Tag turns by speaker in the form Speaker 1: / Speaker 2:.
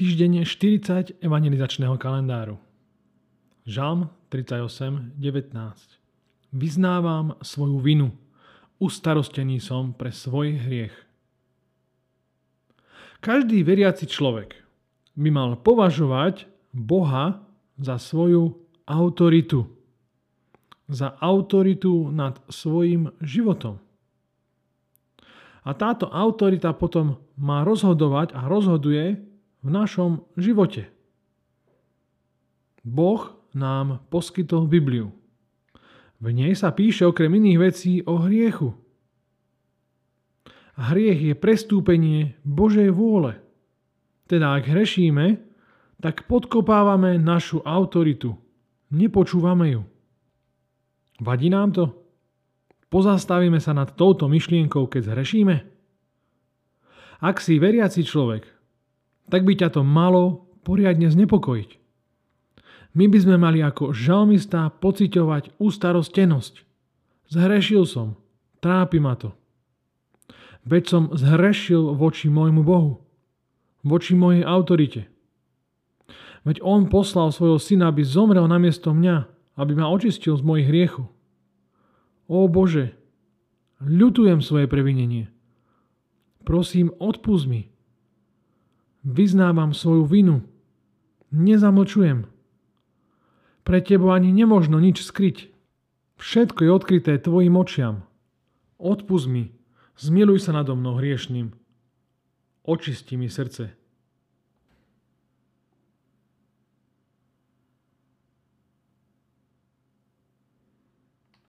Speaker 1: Týždenne 40 evangelizačného kalendáru. Žalm 38, 19. Vyznávam svoju vinu. Ustarostený som pre svoj hriech. Každý veriaci človek by mal považovať Boha za svoju autoritu. Za autoritu nad svojim životom. A táto autorita potom má rozhodovať a rozhoduje v našom živote. Boh nám poskytol Bibliu. V nej sa píše okrem iných vecí o hriechu. A hriech je prestúpenie Božej vôle. Teda ak hrešíme, tak podkopávame našu autoritu. Nepočúvame ju. Vadí nám to? Pozastavíme sa nad touto myšlienkou, keď zhrešíme? Ak si veriaci človek, tak by ťa to malo poriadne znepokojiť. My by sme mali ako žalmista pociťovať ústarostenosť. Zhrešil som, trápi ma to. Veď som zhrešil voči môjmu Bohu, voči mojej autorite. Veď On poslal svojho syna, aby zomrel namiesto mňa, aby ma očistil z mojich hriechu. Ó Bože, ľutujem svoje previnenie. Prosím, odpust mi, Vyznávam svoju vinu. Nezamlčujem. Pre tebo ani nemožno nič skryť. Všetko je odkryté tvojim očiam. Odpust mi, zmiluj sa nado mnou hriešným. Očisti mi srdce.